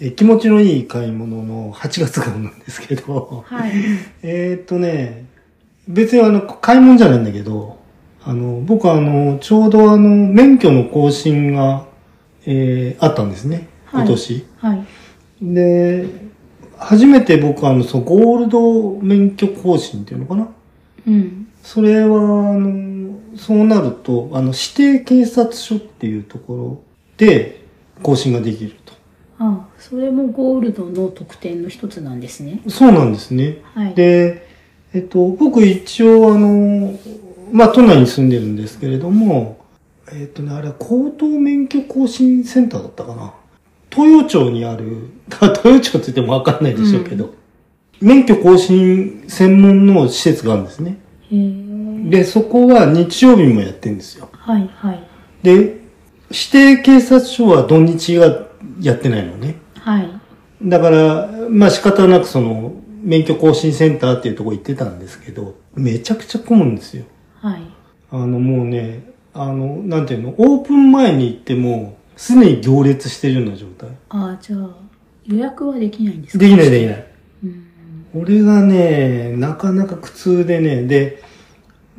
え気持ちのいい買い物の8月号なんですけど、はい。えーっとね、別にあの、買い物じゃないんだけど、あの、僕はあの、ちょうどあの、免許の更新が、えーあったんですね。はい今年。はい。で、初めて僕はあの、そう、ゴールド免許更新っていうのかな？うん。それは、あの、そうなると、あの、指定警察署っていうところで更新ができると。ああ、それもゴールドの特典の一つなんですね。そうなんですね。はい。で、えっと、僕一応あの、まあ、都内に住んでるんですけれども、えっとね、あれは高等免許更新センターだったかな。豊町にある、豊町って言ってもわかんないでしょうけど、免許更新専門の施設があるんですね。で、そこは日曜日もやってるんですよ。はい、はい。で、指定警察署は土日がやってないのね。はい。だから、まあ仕方なくその、免許更新センターっていうところ行ってたんですけど、めちゃくちゃ混むんですよ。はい。あのもうね、あの、なんていうの、オープン前に行っても、すでに行列してるような状態。ああ、じゃあ、予約はできないんですか？できないできない。うん。俺がね、なかなか苦痛でね、で、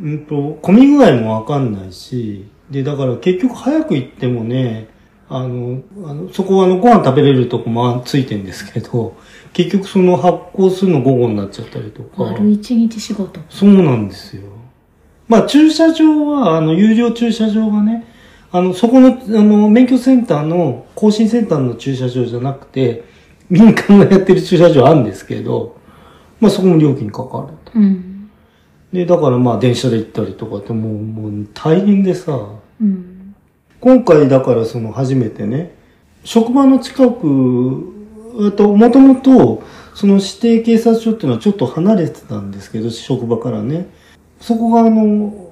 うんと、混み具合もわかんないし、で、だから結局早く行ってもね、あの、あのそこはあのご飯食べれるとこもついてんですけど、結局その発行するの午後になっちゃったりとか。丸一日仕事。そうなんですよ。まあ駐車場は、あの、有料駐車場がね、あの、そこの、あの、免許センターの、更新センターの駐車場じゃなくて、民間がやってる駐車場あるんですけど、まあそこも料金かかると。うん。で、だからまあ電車で行ったりとかってもう、もう大変でさ、うん。今回だからその初めてね、職場の近く、あと、もともと、その指定警察署っていうのはちょっと離れてたんですけど、職場からね。そこがあの、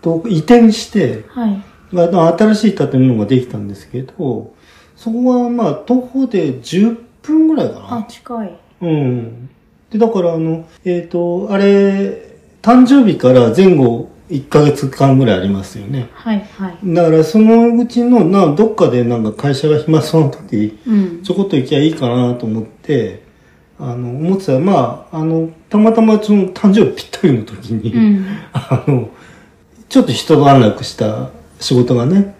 と移転して、はい。新しい建物ができたんですけど、そこはまあ徒歩で10分ぐらいかあ、な。近い。うん。で、だからあの、えっ、と、あれ、誕生日から前後1ヶ月間ぐらいありますよね。はい、はい。だからそのうちの、な、どっかでなんか会社が暇そうな時、うん。ちょこっと行きゃいいかなと思って、あの、思ってたら、まあ、あの、たまたまその誕生日ぴったりの時に、うん。あの、ちょっと人が安楽した仕事がね、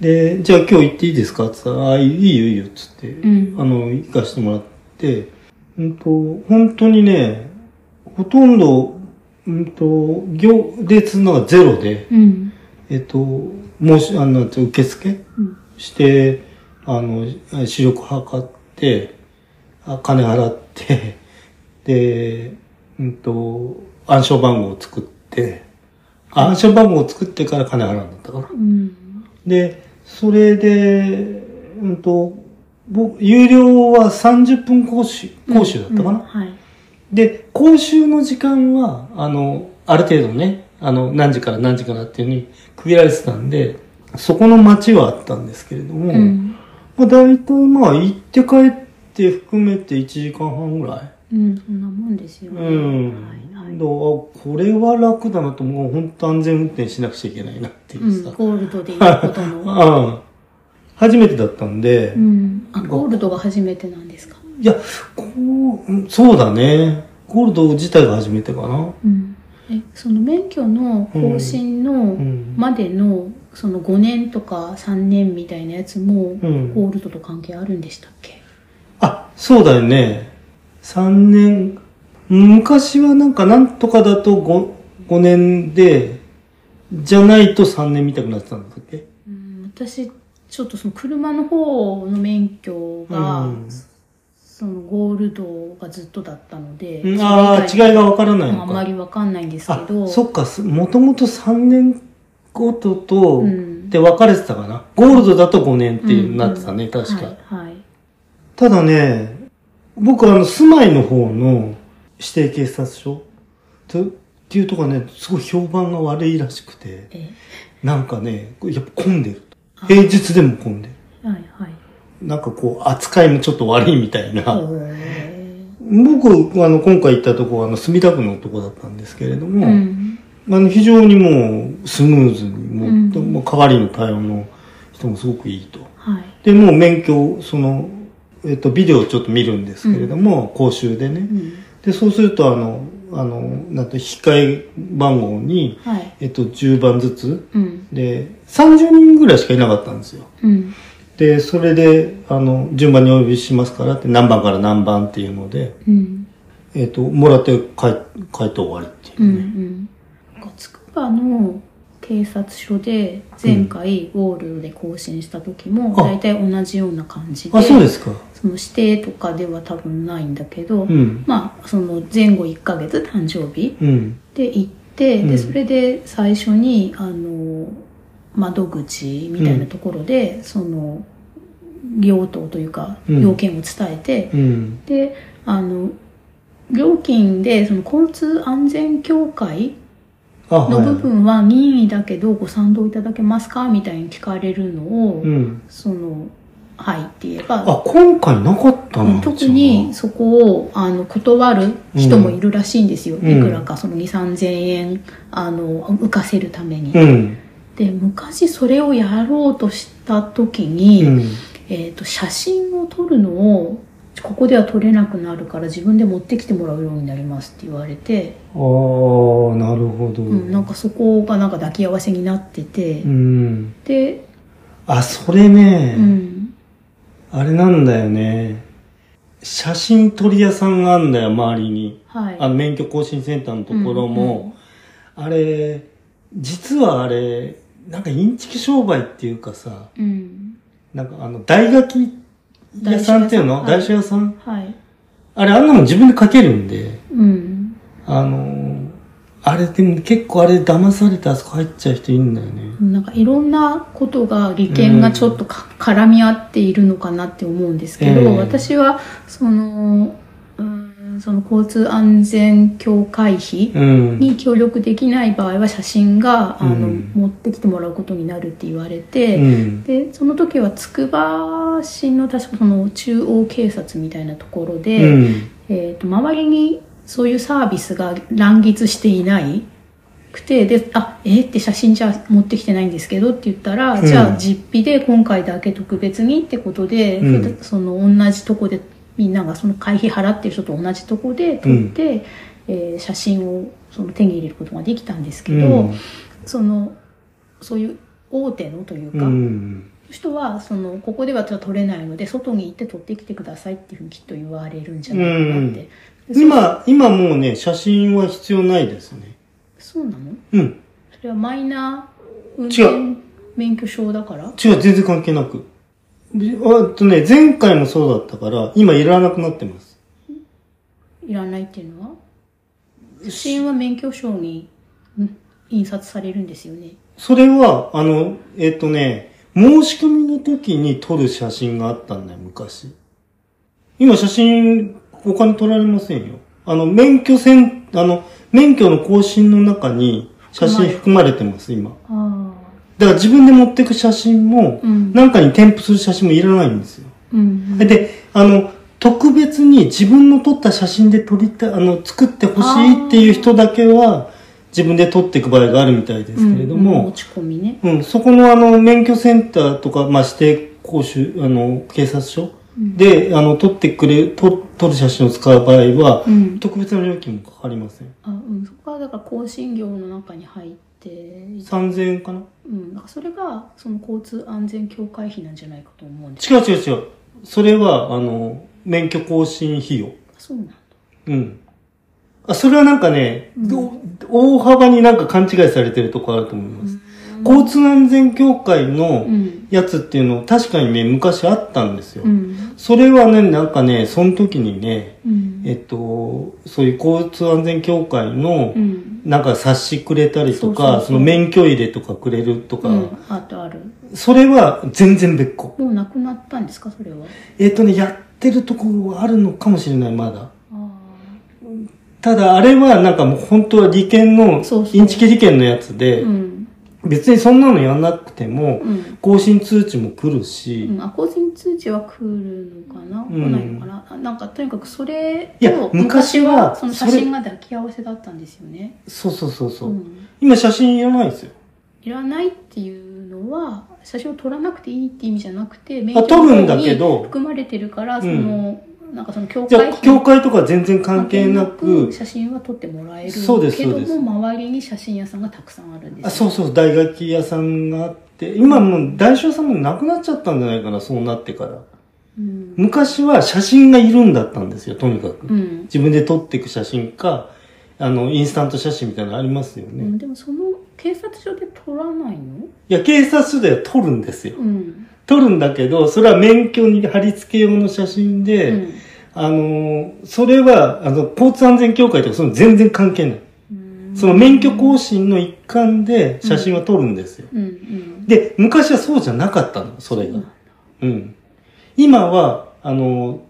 で、じゃあ今日行っていいですか？って言ったら、あ、いいよいいよっつって、うんあの、行かしてもらって、うんと、本当にね、ほとんど、うんと、行列のがゼロで、うん。えっと、もし、あの、受付うん。して、あの、視力測って、あ金払って、で、うんと、暗証番号を作って、暗証番号を作ってから金払うんだったかな。うん。で、それで、うんと、僕、有料は30分講習、講習だったかな。うんはい。で、講習の時間は、あの、ある程度ね、あの、何時から何時からっていうふうに区切られてたんで、そこの街はあったんですけれども、うん。まあ大体まあ行って帰って含めて1時間半ぐらい。うん、そんなもんですよね。うん。はい、はい。これは楽だなと、もう本当安全運転しなくちゃいけないなっていううんさ。ゴールドでいうことの。あ あ初めてだったんで、うん。あ、ゴールドが初めてなんですか？いや、こううん、そうだね。ゴールド自体が初めてかな。うん。え、その免許の更新のんまでの、その5年とか3年みたいなやつも、うんゴールドと関係あるんでしたっけ？あ、そうだよね。3年、昔はなんかなんとかだと 5, 5年で、じゃないと3年見たくなってたんだっけ？うん、私、ちょっとその車の方の免許が、うんそのゴールドがずっとだったので、うんああ、違いがわからないのか。あんまりわかんないんですけあど、そっか、すもともと3年ごとと、うんで分かれてたかな。ゴールドだと5年ってなってたね、うん確か。はい、はい。ただね、僕あの、住まいの方の指定警察署とっていうとこはね、すごい評判が悪いらしくて、え、なんかね、やっぱ混んでると。平日でも混んでる。はい、はい。なんかこう、扱いもちょっと悪いみたいな。へ僕、あの、今回行ったとこは、あの、墨田区のとこだったんですけれどーも、うん。あの、非常にもう、スムーズに、もう、うんもう代わりの対応の人もすごくいいと。はい。で、もう免許、その、えっと、ビデオをちょっと見るんですけれども、講習でね。うんで、そうすると、あの、あの、なんと、引き換え番号に、はいえっと、10番ずつ。うんで、30人ぐらいしかいなかったんですよ。うんで、それで、あの、順番にお呼びしますからって、何番から何番っていうので、うんえっと、もらって帰、帰って終わりっていうう。んうんつくばの警察署で前回ウォールで更新した時もあ大体同じような感じであ、そうですか。その指定とかでは多分ないんだけど、うん。まあその前後1ヶ月誕生日うん。で行って、うんでそれで最初にあの窓口みたいなところで、その用途というかうん要件を伝えて、うん。であの料金でその交通安全協会あ、の部はい。分は任意だけどご賛同いただけますかみたいに聞かれるのを、うん。そのはいって言えばあ、今回なかったな。特にそこをあの断る人もいるらしいんですよ、うんいくらかその2 3 0 0 0円あの浮かせるために、うん。で昔それをやろうとした時に、うん。えー、と写真を撮るのをここでは撮れなくなるから自分で持ってきてもらうようになりますって言われて、ああ、なるほど。うん、なんかそこがなんか抱き合わせになってて、うん。で、あ、それね、うん、あれなんだよね。写真撮り屋さんがあんだよ、周りに。はい。あの、免許更新センターのところも、あれ、実はあれ、なんかインチキ商売っていうかさ、うん、うん、なんかあの、大書き屋さんっていうの？台大書屋さん？はい。あれ、あんなもん自分で書けるんで、うん。あのーあれでも結構あれ騙されてあそこ入っちゃう人いるんだよね。なんかいろんなことが利権がちょっとか、絡み合っているのかなって思うんですけど、ええ私はその、うん、その交通安全協会費うん。に協力できない場合は写真があの、うん持ってきてもらうことになるって言われて、うん。でその時はつくば市の確かその中央警察みたいなところで、うん。えー、と周りにそういうサービスが乱立していないくてであえーって写真じゃ持ってきてないんですけどって言ったら、うんじゃあ実費で今回だけ特別にってことで、うんその同じとこでみんながその会費払ってる人と同じとこで撮って、えー写真をその手に入れることができたんですけど、うんそのそういう大手のといううか、ん。人はそのここでは撮れないので外に行って撮ってきてくださいっていうふうにきっと言われるんじゃないかなって、今、今もうね、写真は必要ないですね。そうなの？うん。それはマイナー運違転免許証だから？違う、全然関係なく。であとね、前回もそうだったから、今いらなくなってます。いらないっていうのは？写真は免許証に、うん印刷されるんですよねそれは、あの、えっ、とね、申し込みの時に撮る写真があったんだよ、昔。今写真、お金取られませんよ。あの、免許線、あの、免許の更新の中に写真含まれてます、今。あだから自分で持ってく写真もなんかに添付する写真もいらないんですよ。うんで、あの、特別に自分の撮った写真で撮りたい、あの、作ってほしいっていう人だけは、自分で撮っていく場合があるみたいですけれどうんうん。も、持ち込みね。うん、そこのあの、免許センターとか、まあ、指定講習、あの、警察署で、あの、撮ってくれ、撮、撮る写真を使う場合は、うん。特別な料金もかかりません。あうんそこはだから更新業の中に入って3000円かな？うん、なんかそれがその交通安全協会費なんじゃないかと思うんです違う違う違う。それは、あの、免許更新費用。そうなんだうん。あ、それはなんかね、ど大幅になんか勘違いされてるとこあると思います。交通安全協会のうんやつっていうの確かにね、昔あったんですよ。うんそれはね、なんかね、その時にね、うん。えっと、そういう交通安全協会のう、ん。なんか冊子くれたりとか、その免許入れとかくれるとか、うん。あとある。それは全然別個。もうなくなったんですかそれは？えっとね、やってるところはあるのかもしれない、まだ。あただ、あれはなんかもう本当は利権の、インチキ利権のやつで、ーうん別にそんなのやんなくても、うん。更新通知も来るし、うん、あ更新通知は来るのかな、ん。来ないのかな？あなんかとにかくそれいやと昔はその写真が抱き合わせだったんですよね。そうそうそうそう、うん。今写真いらないですよ。いらないっていうののは写真を撮らなくていいって意味じゃなくて免あ撮るんだけど。に含まれてるからん。その、なんかその境じゃあ、界線教会とか全然関係なく、写真は撮ってもらえるそうですけども周りに写真屋さんがたくさんあるんですよあそうそう、大楽器屋さんがあって、今もう大将さんもなくなっちゃったんじゃないかな、そうなってから。うん、昔は写真がいるんだったんですよ、とにかく。うん自分で撮っていく写真か、あの、インスタント写真みたいなのありますよね。いうん、でもその警察署で撮らないの？や、警察署では撮るんですよ。うん、撮るんだけど、それは免許に貼り付け用の写真で、うんあの、それは、あの、交通安全協会とかその全然関係ない。うんその免許更新の一環で写真は撮るんですよ。うんうんで、昔はそうじゃなかったの、それが。うん。今は、あの、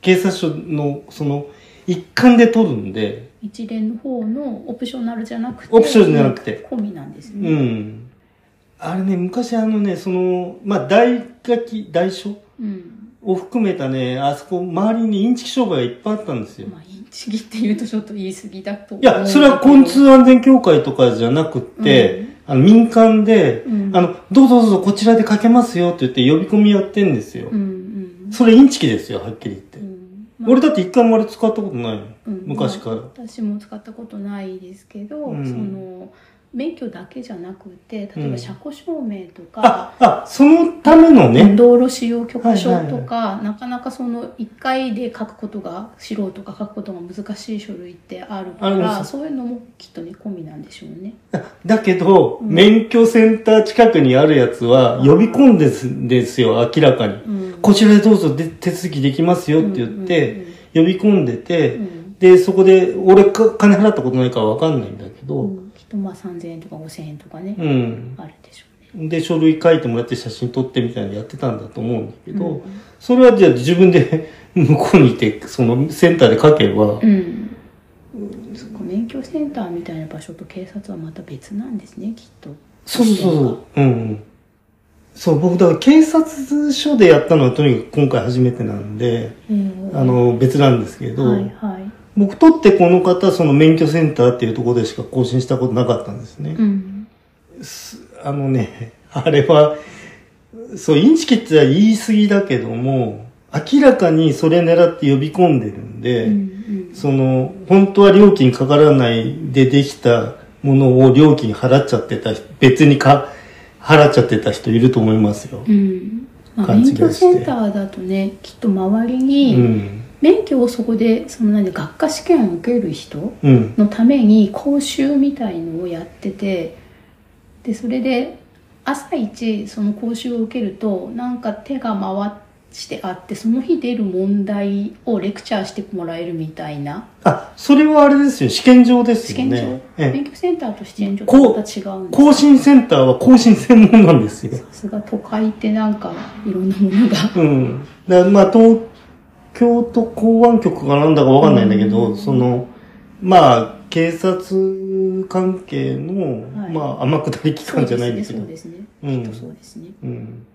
警察署の、その、一環で撮るんで、一連の方のオプショナルじゃなくてオプショナルじゃなくて込みなんですうね、ん。あれね、昔あのね、その、まあ、大垣、大所うんを含めたね、あそこ、周りにインチキ商売がいっぱいあったんですよ。まあインチキって言うとちょっと言い過ぎだと思いや、それは交通安全協会とかじゃなくって、あの民間で、うんあの、どうぞどうぞこちらでかけますよって言って呼び込みやってんですよ。うんうんそれインチキですよ、はっきり言って。うんまあ俺だって一回もあれ使ったことないの。うん昔から。まあ私も使ったことないですけど、うんその免許だけじゃなくて例えうんば車庫証明とか、あ、あ、そのためのね、道路使用許可証とか、なかなかその1回で書くことが素人が書くことが難しい書類ってあるからそういうのもきっとね込みなんでしょうね。だけど、うん。免許センター近くにあるやつは呼び込んですんですよ、明らかに。うん。こちらでどうぞで手続きできますよって言って、呼び込んでて、うん。うんで、そこで、俺か金払ったことないからわかんないんだけうど、とまあ3000円とか5000円とかね、うん。あるでしょうね。で、書類書いてもらって写真撮ってみたいなのやってたんだと思うんだけど、うんそれはじゃあ自分で 向こうにいて、そのセンターで書けば、うん、そっか免許センターみたいな場所と警察はまた別なんですねきっとそうそうそううん。そう、僕だから警察署でやったのはとにかく今回初めてなんで、えーあの、別なんですけど、はいはい僕とってこの方、その免許センターっていうところでしか更新したことなかったんですね。うんあのね、あれは、そう、インチキって言い過ぎだけども、明らかにそれ狙って呼び込んでるんで、うんうんその、本当は料金かからないでできたものを料金払っちゃってた人、別にか、払っちゃってた人いると思いますよ。うんまあ、免許センターだとねきっと周りうにん。免許をそこでその何で学科試験を受ける人うん。のために講習みたいのをやっててでそれで朝一その講習を受けるとなんか手が回してあってその日出る問題をレクチャーしてもらえるみたいなあ、それはあれですよ。試験場ですよ試験場、免許センターと試験場とこうまた違うんです更新センターは更新専門なんですよ。さすが都会ってなんかいろんなものがうん。だまあ、東京都公安局かなんだかわかんないんだけど、うんその、まあ、警察関係の、はいまあ、天下り機関じゃないんですけどそう。ですねうんきっとそうですね、うん。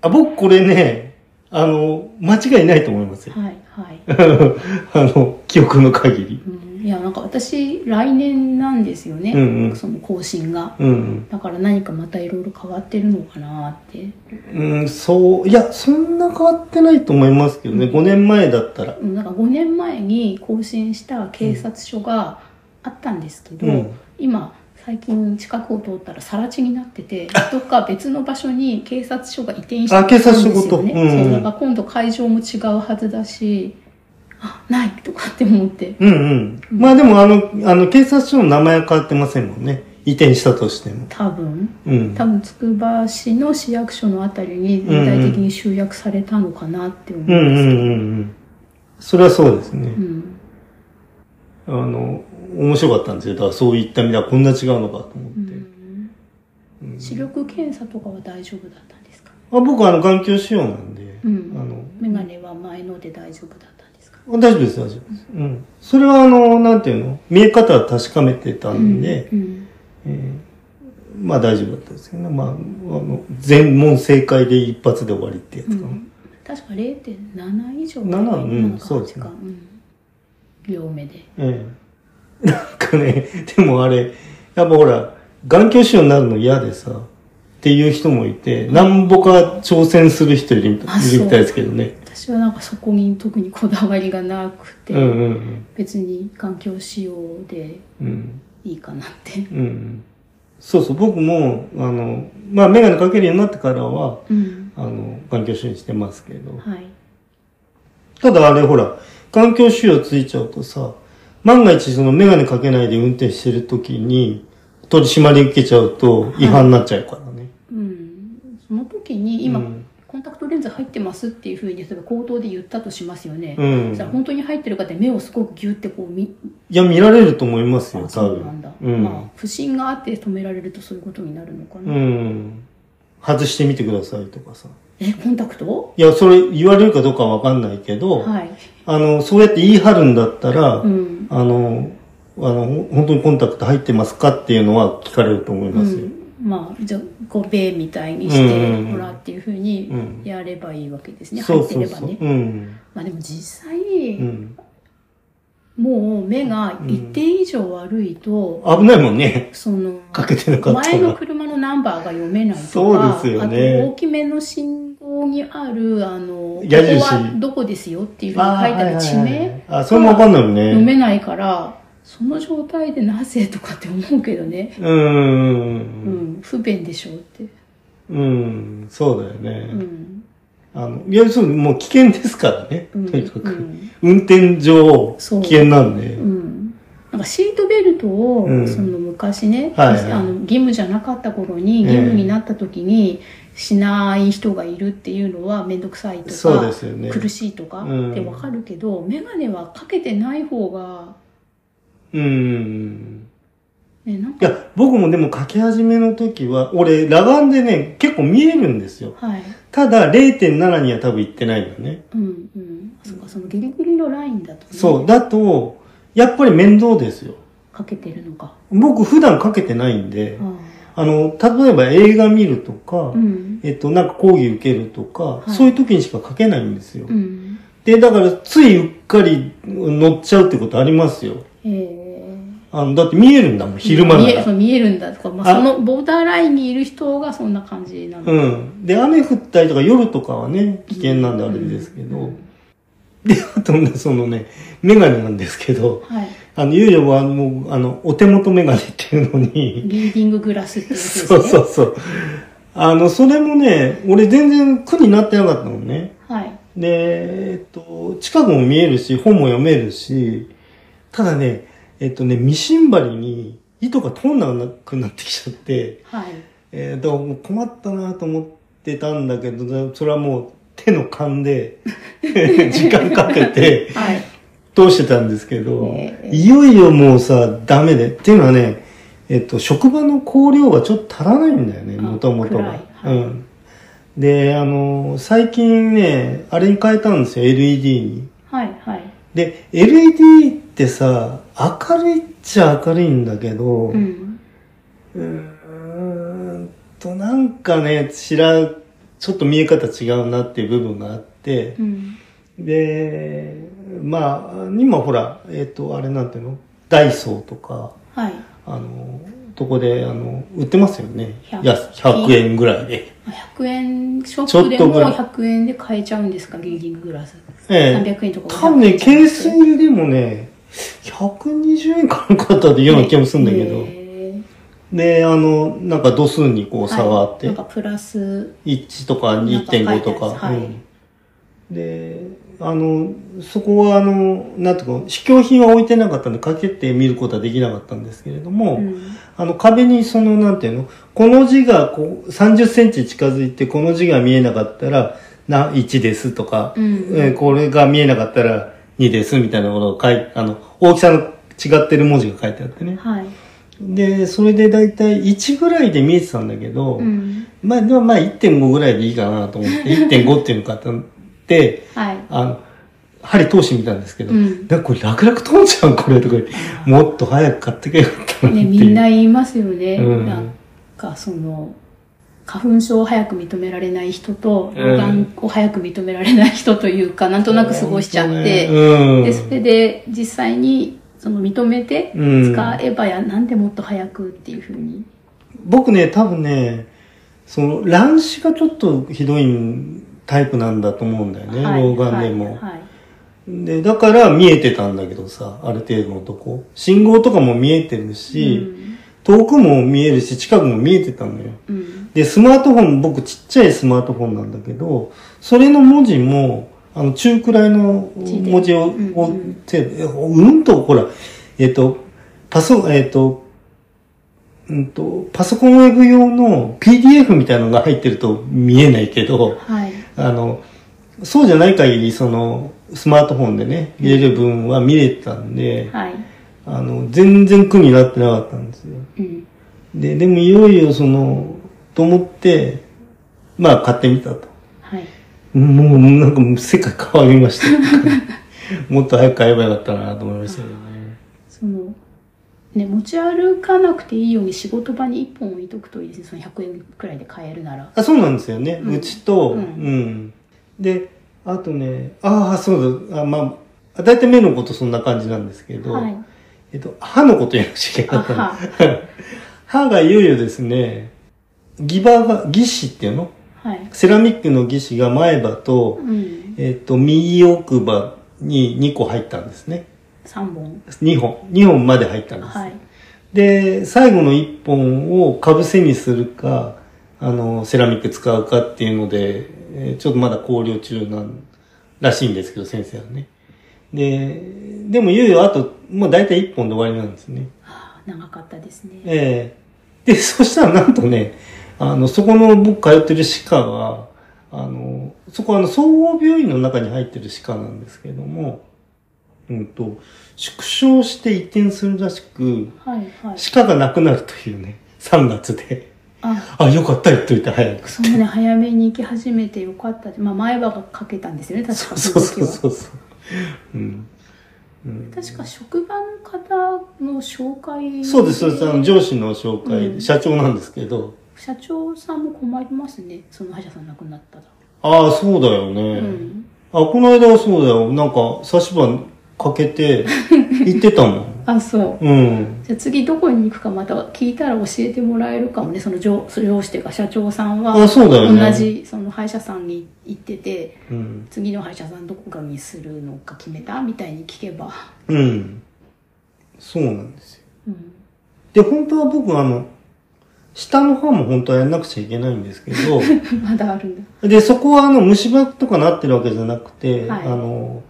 あ、僕これね、あの、間違いないと思いますよ。はいはい、あの、記憶の限り。うん、いやなんか私来年なんですよね、うんうん。その更新が。うん。だから何かまたいろいろ変わってるのかなって。うん、そう、いや、そんな変わってないと思いますけどね、5年前だったら。うんなんか5年前に更新した警察署があったんですけど、うん。今最近近くを通ったら更地になってて どっか別の場所に警察署が移転してあ警察署んですよね、ごと。うん。そうだから今度会場も違うはずだしあないとかって思ってうんうん。まあでもあの、あの、警察署の名前は変わってませんもんね。移転したとしても。多分うん。多分つくば市の市役所のあたりに全体的に集約されたのかなって思うんうんうんですけど、うんうん。それはそうですね。うんあの、面白かったんですよ。だからそういった意味ではこんな違うのかと思って。うん視力検査とかは大丈夫だったんですか？あ僕はあの、眼鏡仕様なんで、うんあの、メガネは前ので大丈夫だ大丈夫です、大丈夫です。うん。それはあの、なんていうの？見え方は確かめてたんで、うんえーまあ大丈夫だったですけどね。まあ、あの、全問正解で一発で終わりってやつかな。うん確か0.7以上7うんなんかそうですね8かうん両目でええ。なんかね、でもあれ、やっぱほら、眼鏡仕様になるの嫌でさ、っていう人もいて、なんぼか挑戦する人いるみたいですけどね。私はなんかそこに特にこだわりがなくて、うんうん別に環境仕様でうん。うん。いいかなって。うん。そうそう、僕も、あの、まあ、メガネかけるようになってからは、うん。あの、環境臭にしてますけど。はい。ただあれほら、環境臭用ついちゃうとさ、万が一そのメガネかけないで運転してる時に、取り締まり受けちゃうと違反になっちゃうからね。うん。その時に今、うんコンタクトレンズ入ってますっていうふうに例えば口頭で言ったとしますよね。うんそ本当に入ってるかって目をすごくギュってこう見、いや、見られると思いますよ、あ多分。そうなんだ。うん。まあ、不審があって止められるとそういうことになるのかな。うん。外してみてくださいとかさ。え、コンタクト？いや、それ言われるかどうかわかんないけど、はい。あの、そうやって言い張るんだったら、うん。あの、あの、ほ本当にコンタクト入ってますかっていうのは聞かれると思いますよ。うん、まあじゃあこう米みたいにしてうんほらっていうふうにうんやればいいわけですね、入って。ればねうん。まあでも実際、うん。もう目が一定以上悪いと、危ないもんね。そのかけてなかった前のら。車のナンバーが読めないとかそうですよねあと大きめの信号にあるあのここはどこですよっていうふうに書いてある地名あ、それもわかんないもん読ね。めないからその状態でなぜとかって思うけどね、うー。うんん、不便でしょうって、うん。そうだよね。うんあの、いや、そう、もう危険ですからね。うんとにかく。うん運転上、危険なんで。うん、なんかシートベルトを、うんその昔ね、はいはいあの義務じゃなかった頃に義務になった時にしない人がいるっていうのは面倒くさいとか、ね。苦しいとかうんってわかるけど、眼鏡はかけてない方が、うん。ね、なんかいや、僕もでもかけ始めの時は、俺、裸眼でね、結構見えるんですよ。はいただ、0.7には多分行ってないのね。うんうんあそうかそのギリギリのラインだと、ね、そう。だと、やっぱり面倒ですよ。かけてるのか僕、普段かけてないんで、ああの、例えば映画見るとか、あうんえっと、なんか講義受けるとか、いそういう時にしかかけないんですよ。うんで、だから、ついうっかり乗っちゃうってことありますよ。えあの、だって見えるんだもん、ー昼間なら。見えそう見えるんだとか、まあ、あそのボーダーラインにいる人がそんな感じなのうん。で、雨降ったりとか夜とかはね、危険なんであれですけど。で、あとね、そのね、メガネなんですけど、はいあの、ゆうよはもう、あの、お手元メガネっていうのに、リーディンググラスっていうねそうそうそう。あの、それもね、俺全然苦になってなかったのね。はいで、えっと、近くも見えるし、本も読めるし、ただね、えっとね、ミシン針に糸が通んなくなってきちゃって、はいえー、だからもう困ったなと思ってたんだけど、それはもう手の勘で 時間かけてはい通してたんですけど、えいよいよもうさ、ダメで。っていうのはね、えっと、職場の香料がちょっと足らないんだよね、あもともと暗が。いはいうん。で、あの、最近ね、あれに変えたんですよ、LED に。はいはいで、LED ってさ、明るいっちゃ明るいんだけど、うんうーんと、なんかね、違う、ちょっと見え方違うなっていう部分があってう、ん。で、まあ、今ほら、えっ、と、あれなんていうの？ダイソーとか、はい。あの、とこで、あの、売ってますよね。100や100円ぐらいで。100円ショップでもっとぐらい。100円で買えちゃうんですか？リーディンググラス。ええ。300円とか多分ね、500円ケース入りでもね、120円かなんかだったような気もするんだけど、へで、あの、なんか度数にこうー差があって、はいなんかプラス。1とかなんか書いてあ2.5るとか、はい。うん。で、あの、そこはあの、なんていうか、試供品は置いてなかったんで、かけて見ることはできなかったんですけれども、うん。あの壁にその、なんていうの、この字がこう30センチ近づいて、この字が見えなかったら、な、1ですとか、うん。えーこれが見えなかったら2ですみたいなことが書いあの、大きさの違ってる文字が書いてあってね。はい。で、それでだいたい1ぐらいで見えてたんだけど、うん。まあ、でもまあ1.5ぐらいでいいかなと思って、1.5っていうの買ったんで、はい。あの、針通してみたんですけど、うん。なんかこれ楽々通んじゃん、これとか もっと早く買ってけよかったなって。ね。みんな言いますよね、うん。なんかその花粉症を早く認められない人とうん。老眼を早く認められない人というか、なんとなく過ごしちゃって、うん、でそれで実際にその認めてうん。使えばや、なんでもっと早くっていうふうに。僕ね、多分ね、その乱視がちょっとひどいタイプなんだと思うんだよね、はい。老眼でも、はい。はい。でだから見えてたんだけどさある程度のとこ。信号とかも見えてるし、遠くも見えるし近くも見えてたのよ。うんうんでスマートフォン僕ちっちゃいスマートフォンなんだけどそれの文字もあの中くらいの文字をうんうんとほらえっ、とパソえっ、とうんとパソコンウェブ用の PDF みたいなのが入ってると見えないけどはい。あのそうじゃない限りそのスマートフォンでね入れる分は見れてたんで、はい。あの全然苦になってなかったんですよ。うん。で、でもいよいよその、と思って、まあ買ってみたと。はい。もうなんかもう世界変わりました。よ。もっと早く買えばよかったなと思いましたけどね。そのね持ち歩かなくていいように仕事場に1本置いとくといいですね。その100円くらいで買えるなら。あ、そうなんですよね。ううんちと、ううん。ん、で、あとね、ああ、そうだ、あまあ、大体目のことそんな感じなんですけど、はい。えっと、歯のことやらなくちゃいけなかった歯。がいよいよですね、ギバが、義歯っていうの？はいセラミックの義歯が前歯と、うんえっと、右奥歯に2個入ったんですね。3本2本。2本まで入ったんです。はいで、最後の1本をかぶせにするか、あの、セラミック使うかっていうので、えーちょっとまだ考慮中なんらしいんですけど、先生はね。で、でもいよいよあと、もう大体1本で終わりなんですね。あー長かったですねええで、そしたらなんとね、あの、そこの僕通ってる歯科は、あの、そこはあの、総合病院の中に入ってる歯科なんですけれども、うんと、縮小して移転するらしく、はいはい歯科がなくなるというね、3月で。ああ、よかった、言っといて早く。そんなね早めに行き始めてよかったまあ前歯がかけたんですよね確かそうそうそうそう。うん。うん確か職場の方の紹介そうです、そうです。あの、上司の紹介、うん社長なんですけど、社長さんも困りますねその歯医者さん亡くなったらああ、そうだよね。うんあ、この間はそうだよ。なんか、差し歯かけて、行ってたもん。あそううん。じゃあ次どこに行くかまた聞いたら教えてもらえるかもねその上上司というか社長さんはあ、そうだよね。同。じその歯医者さんに行っててうん。次の歯医者さんどこかにするのか決めたみたいに聞けば、うん。そうなんですよ。うん、で、本当は僕、あの、下の歯も本当はやんなくちゃいけないんですけど、まだあるんだ。で、そこはあの、虫歯とかなってるわけじゃなくて、はい。あの、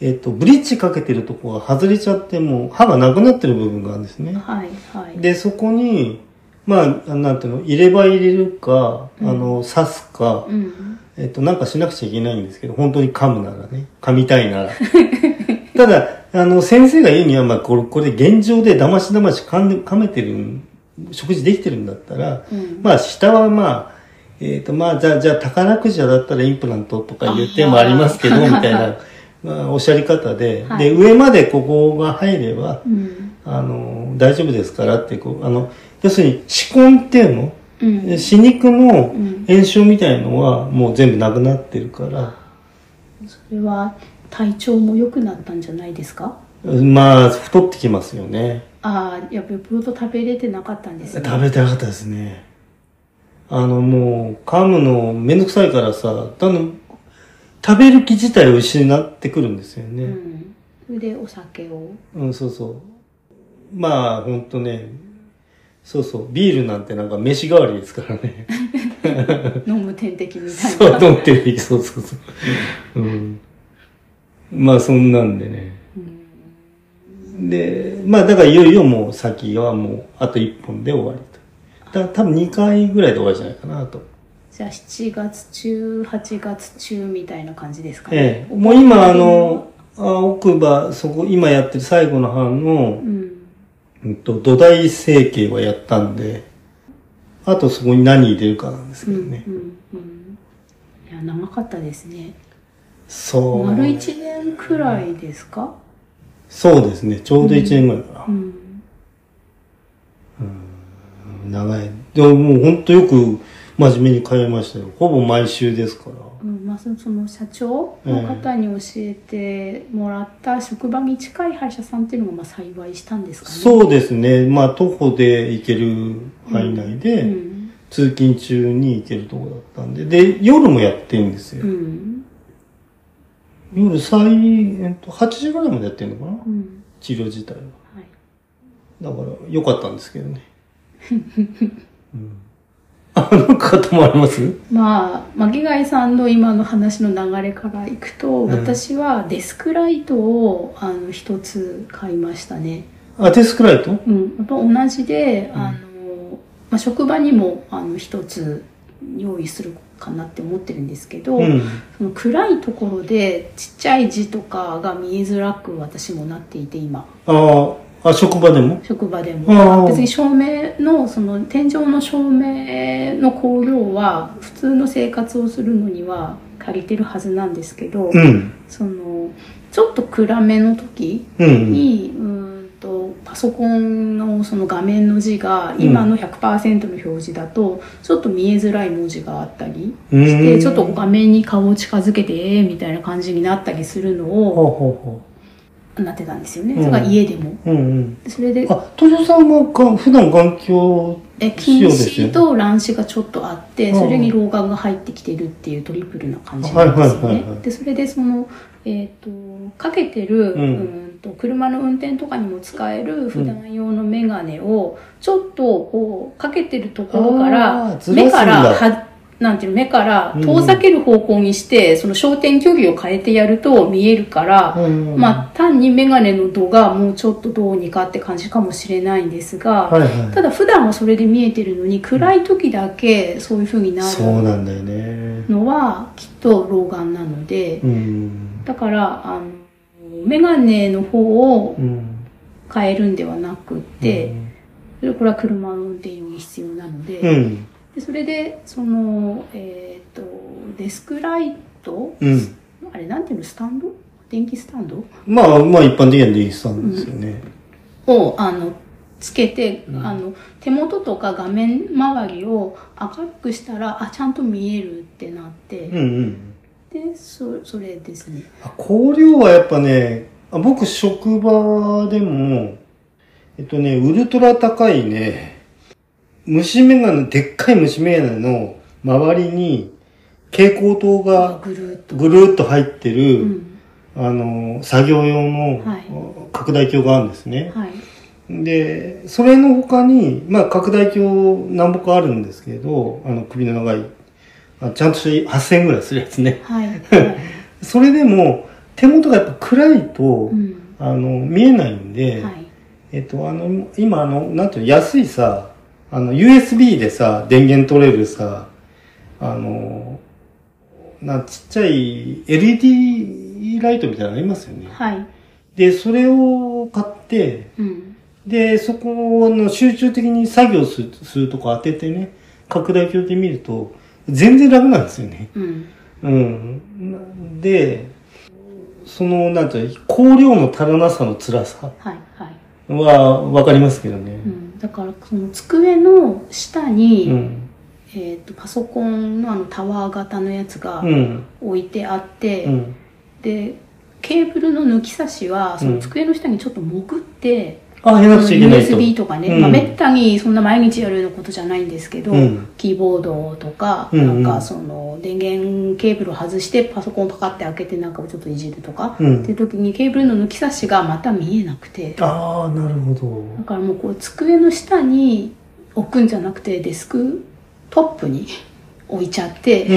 えっ、と、ブリッジかけてるとこが外れちゃって、もう歯がなくなってる部分があるんですね。はいはい。で、そこに、まあ、なんていうの、入れ歯入れるか、あの、刺すか、うん。えっと、なんかしなくちゃいけないんですけど、本当に噛むならね、噛みたいなら。ただ、あの、先生が言うには、まあ、これ、これ現状でだましだまし噛んで、噛めてるん、食事できてるんだったら、うん。まあ、下はまあ、えっ、と、まあ、じゃあ、じゃあ、宝くじだったらインプラントとか言ってもありますけど、みたいな、まあ、おっしゃり方で、はい。で、上までここが入れば、うん。あの、大丈夫ですからって、こう、あの、要するに、歯根っていうの、うん。歯肉のうん。炎症みたいのはもう全部なくなってるから、それは体調も良くなったんじゃないですか？まあ、太ってきますよね。ああやっぱよっぽど食べれてなかったんですね食べてなかったですね。あの、もう、噛むのめんどくさいからさ、だんだん食べる気自体を失ってくるんですよね。うんそれでお酒をうん、そうそう。まあ、ほんとね、そうそう、ビールなんてなんか飯代わりですからね。飲む点滴みたいそう、な飲ってる時、そうそうそう。うん。まあ、そんなんでね。で、まあ、だからいよいよもう先はもう、あと1本で終わりと。だ多分2回ぐらいで終わりじゃないかなと。じゃあ7月中8月中みたいな感じですかねええ。もう今、あの、あ奥歯、そこ、今やってる最後の歯のう、んうんと、土台成形はやったんで、あとそこに何入れるかなんですうんけどね。うんうんいや長かったですねそう。丸1年くらいですか？そうですね。ちょうど1年ぐらいかな。うん長い。でももう本当よく真面目に通いましたよ。ほぼ毎週ですから。うんまあ、その社長の方に教えてもらった職場に近い歯医者さんっていうのがまあ幸いしたんですかね。そうですね。まあ徒歩で行ける範囲内で、うん通勤中に行けるとこだったんで、で、夜もやってるんですよ。うん夜最、えっと、8時ぐらいまでやってるのかな？うん。治療自体は。はい。だから、良かったんですけどね。うん、あの方もあります？まあ巻貝さんの今の話の流れからいくと、ん。私はデスクライトをあの一つ買いましたね。あ、デスクライト？うん、やっぱ同じで、あの、まあ、職場にもあの一つ用意するかなって思ってるんですけど、うん。その暗いところでちっちゃい字とかが見えづらく私もなっていて今ああ、職場でも？職場であもー別に照明のその天井の照明の光量は普通の生活をするのには借りてるはずなんですけど、うん。そのちょっと暗めの時うん。に、うーんとパソコンのその画面の字が今の100%の表示だとちょっと見えづらい文字があったりうんしてちょっと画面に顔を近づけてえーみたいな感じになったりするのをなってたんですよね、うんそれが家でも。う。うんうん。それであ、東さんはが普段眼鏡え仕近視と乱視がちょっとあってうんそれに老眼が入ってきてるっていうトリプルな感じなんですよね。でそれでその、えっとかけてる、ううんん、と車の運転とかにも使える普段用のメガネをちょっとこうかけてるところかあら目からはなんていうの目から遠ざける方向にして、その焦点距離を変えてやると見えるから、うんまあ単にメガネの度がもうちょっとどうにかって感じかもしれないんですが。ただ普段はそれで見えてるのに暗い時だけそういう風になそうるなんだよね。のはきっと老眼なのでうん。だからあのメガネの方をうん。変えるんではなくって、それこれは車の運転用に必要なので,、うん。でそれでそのえっ、とデスクライトうん。あれなんていうのスタンド？電気スタンド？まあ、まあ一般的にはデイスタンですよね。をあのつけて、うんあの手元とか画面周りを明るくしたらあちゃんと見えるってなって、うんうん。でそそれですね。あ光量はやっぱね、あ僕職場でも、えっとね、ウルトラ高いね、虫眼鏡、でっかい虫眼鏡の周りに蛍光灯がぐるっと、入ってうる、ん、あの、作業用のはい。拡大鏡があるんですね。はい。で、それの他に、まあ、拡大鏡何本かあるんですけど、あの、首の長い、あちゃんとして8000円ぐらいするやつね。はい。はい、それでも、手元がやっぱ暗いと、うん。あの、見えないんで、はい。えっと、あの、今、あの、なんていうの、安いさ、あの、USB でさ、電源取れるさ、あの、な、ちっちゃい LED ライトみたいなのありますよね。はい。で、それを買って、うん。で、そこの集中的に作業するするとこ当ててね、拡大鏡で見ると、全然楽なんですよね。うんうん。で、その、なんていうの、光量の足らなさの辛さはいはい、はわかりますけどねう。ん、だからその机の下に、うん。えー、とパソコンのあのタワー型のやつがうん。置いてあって、うん。でケーブルの抜き差しはその机の下にちょっと潜って、あ、やらなくちゃいけないと。USB とかね、うん。まあ、めったにそんな毎日やるようなことじゃないんですけど、うん。キーボードとか、うんうん。なんかその電源ケーブルを外してパソコンをパカって開けてなんかちょっといじるとか、うん。っていう時にケーブルの抜き差しがまた見えなくて。だああ、なるほど。からもうこう机の下に置くんじゃなくてデスクトップに置いちゃって。そ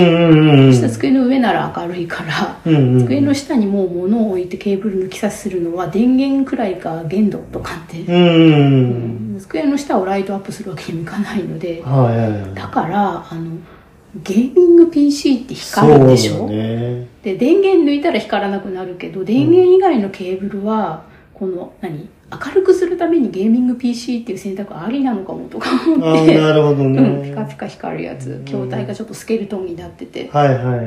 したら机の上なら明るいから、机の下にもう物を置いてケーブル抜き差しするのは電源くらいか限度とかって、机の下をライトアップするわけにもいかないので。だからあのゲーミング PC って光るでしょ、ね。で電源抜いたら光らなくなるけど電源以外のケーブルはこの何？明るくするためにゲーミング PC っていう選択ありなのかもとか思ああ、ってなるほどね。うん、ピカピカ光るやつ筐体がちょっとスケルトンになってて、はいはいはいはい。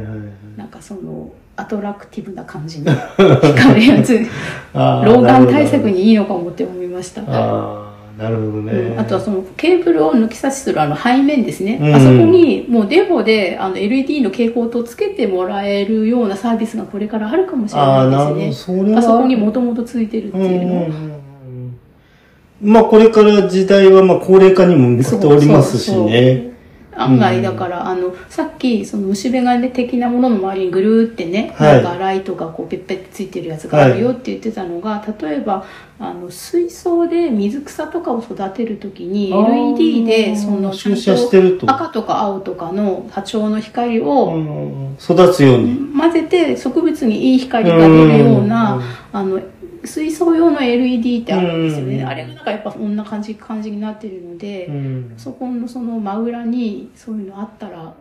なんかそのアトラクティブな感じに光るやつ 老眼対策。にいいのかもって思いました、ああ、なるほどね。うんあとはそのケーブルを抜き差しするあの背面ですね、うんあそこにもうデフォであの LED の蛍光灯つけてもらえるようなサービスがこれからあるかもしれああ、なない。ですねそれは。パソコンにもともとついてるってうんいうの、うんうんうん。まあこれから時代はまあ高齢化にも向かっておりますしね。案外だから、あのさっきその虫眼鏡的なものの周りにぐるーってね、はい。なんかライトがこうペッペってついてるやつがあるよって言ってたのが、例えばあの水槽で水草とかを育てる時に LED でそのちゃん照射してると。赤とか青とかの波長の光をうん。育つように。混ぜて植物にいい光が出るような、あの水槽用の LED ってあるんですよね、うん。あれがなんかやっぱこんな感じ感じになってるので、うん。そこのその真裏にそういうのあったら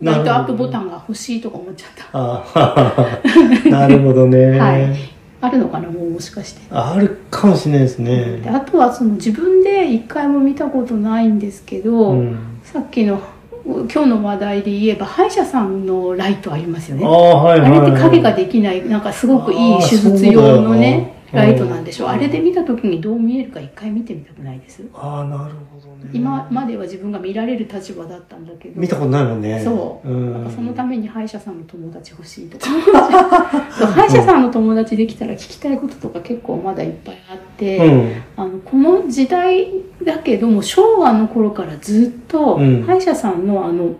ライトアップボタンが欲しいとか思っちゃった。あ なるほどね。はい。あるのかなもうもしかして、あるかもしれないですでね。あとはその自分で一回も見たことないんですけど、うん。さっきの今日の話題で言えば歯医者さんのライトありますよね。ああ、はいあはい、はい。れって影ができない、なんかすごくいい手術用のね、ライトなんでしょう。あれで見た時にどう見えるか一回見てみたくないです？ああ、なるほどね。今までは自分が見られる立場だったんだけど。見たことないもんね。そう。んなんかそのために歯医者さんの友達欲しいとか。歯医者さんの友達できたら聞きたいこととか結構まだいっぱいあって、うん。あのこの時代だけども昭和の頃からずっとうん歯医者さんのあの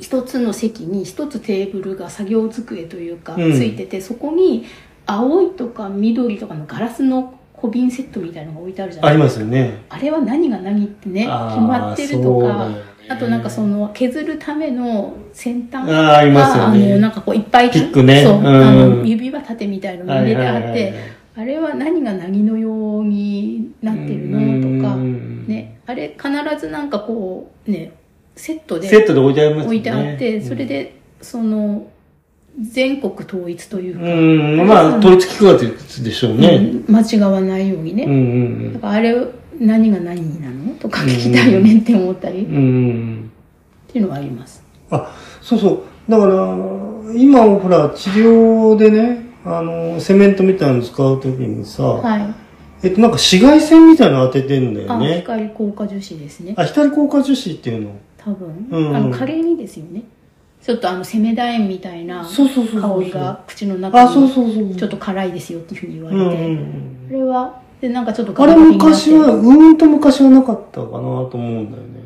一つの席に一つテーブルが作業机というかつうんいてて、そこに青いとか緑とかのガラスの小瓶セットみたいなのが置いてあるじゃなありいでか。ますすよね。あれは何が何ってね決まってるとか。あとなんかその削るための先端ああ、ありますよがあのね。なんかこういっぱいピックね。そう、うん。あの指輪立てみたいのが入れてあって、あれは何が何のようになってるのとか、うんね、あれ必ずなんかこうねセットでセットで置いてありますよね。置いてあって、それでその全国統一というか、うん、まあ、統一機構でしょうね。うん間違わないようにね、うんうんだからあれ何が何なのとか聞きたいよねって思ったり、うん。うん。っていうのはあります。あ、そうそう。だから、今ほら、治療でね、あの、セメントみたいなの使うときにさ、はい。えっと、なんか紫外線みたいなの当ててんだよあ、ね。光効果樹脂ですね。あ、光効果樹脂っていうの？多分、うんあのカレーにですよね。ちょっとあのセメダエンみたいな。香りが口の中あ、そうにそうそう。ちょっと辛いですよっていうふうに言わうんうんれて、うん。これはでなんかちょっとあれ昔は、うーんと昔はなかったかなと思うんだよね。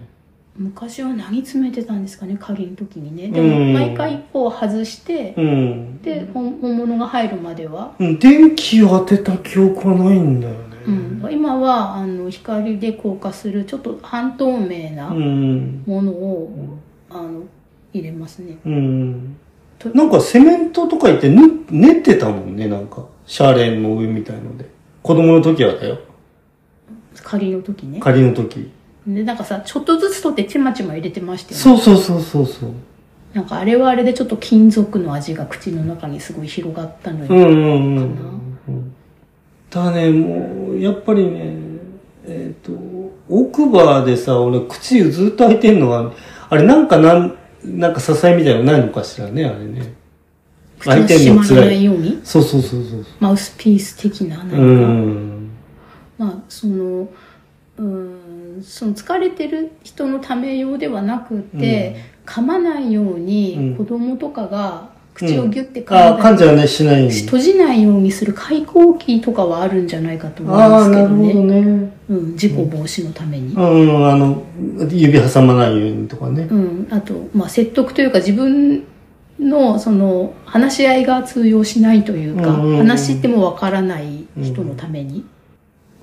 昔は何詰めてたんですかね鍵の時にねでもうん毎回こう外して、うん。で本本物が入るまでは、うん、電気を当てた記憶はないんだよね。うん、今はあの光で硬化するちょっと半透明なうん。ものを、あの入れますねうん。となんかセメントとか言ってぬ練ってたもんね、なんか。シャーレンの上みたいので。子供の時はだよ。仮の時ね仮の時。でなんかさちょっとずつ取ってちまちま入れてましたよねそうそうそうそうそう。なんかあれはあれでちょっと金属の味が口の中にすごい広がったのよ、うんうんうんだね、もう、やっぱりね、えっ、と、奥歯でさ、俺口ずっと開いてんのは、あれなんかなん、なんか支えみたいなのないのかしらね、あれね。口が閉まらないように？そうそうそうそう。マウスピース的ななんか、うん。まあそのうんその疲れてる人のため用ではなくて、噛まないよううんに子供とかが口をギュッてあ、噛んんじゃね、しないように。閉じないようにする開口器とかはあるんじゃないかと思ああ、うんですけどなるほどね。ね。うん、事故防止のために。うん、あの、指挟まないようにとかね。うん、あと、まあ、説得というか自分のその話し合いが通用しないというか、うんうんうん話してもわからない人のために。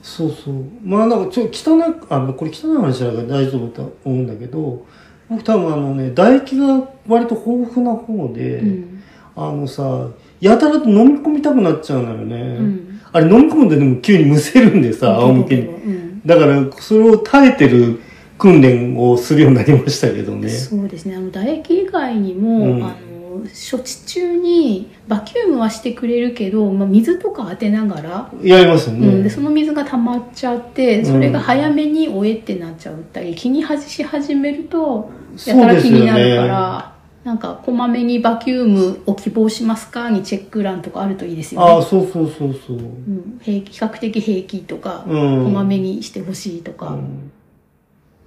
そうそう。まあなんかちょっと汚い、あの、これ汚い話だから大丈夫と思うんだけど、僕多分あのね、唾液が割と豊富な方で、うんあのさ、やたらと飲み込みたくなっちゃうのよね。うんあれ飲み込んででも急にむせるんでさ、仰向けに。うん。だから、それを耐えてる訓練をするようになりましたけどね。そうですね。あの唾液以外にも、うん。あの処置中にバキュームはしてくれるけど、まあ、水とか当てながら、やりますよね。うん、でその水が溜まっちゃってそれが早めにおえってなっちゃう。ったり気にし始めるとやたら気になるから、なんかこまめにバキュームを希望しますかにチェック欄とかあるといいですよね。ああ、そうそうそうそう。うん、平気比較的平気とか、うん。こまめにしてほしいとか、うん。